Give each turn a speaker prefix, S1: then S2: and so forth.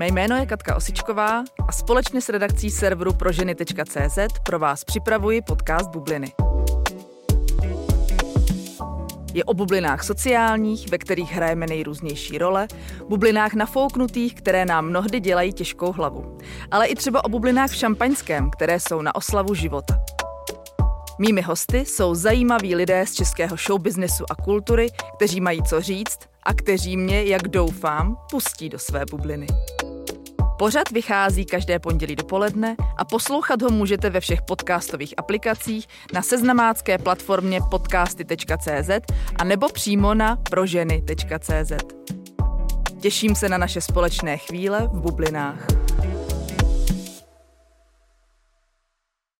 S1: Mé jméno je Katka Osičková a společně s redakcí serveru proženy.cz pro vás připravuji podcast Bubliny. Je o bublinách sociálních, ve kterých hrajeme nejrůznější role, bublinách nafouknutých, které nám mnohdy dělají těžkou hlavu, ale i třeba o bublinách v šampaňském, které jsou na oslavu života. Mými hosty jsou zajímaví lidé z českého showbiznesu a kultury, kteří mají co říct a kteří mě, jak doufám, pustí do své bubliny. Pořad vychází každé pondělí dopoledne a poslouchat ho můžete ve všech podcastových aplikacích na seznamácké platformě podcasty.cz a nebo přímo na proženy.cz. Těším se na naše společné chvíle v bublinách.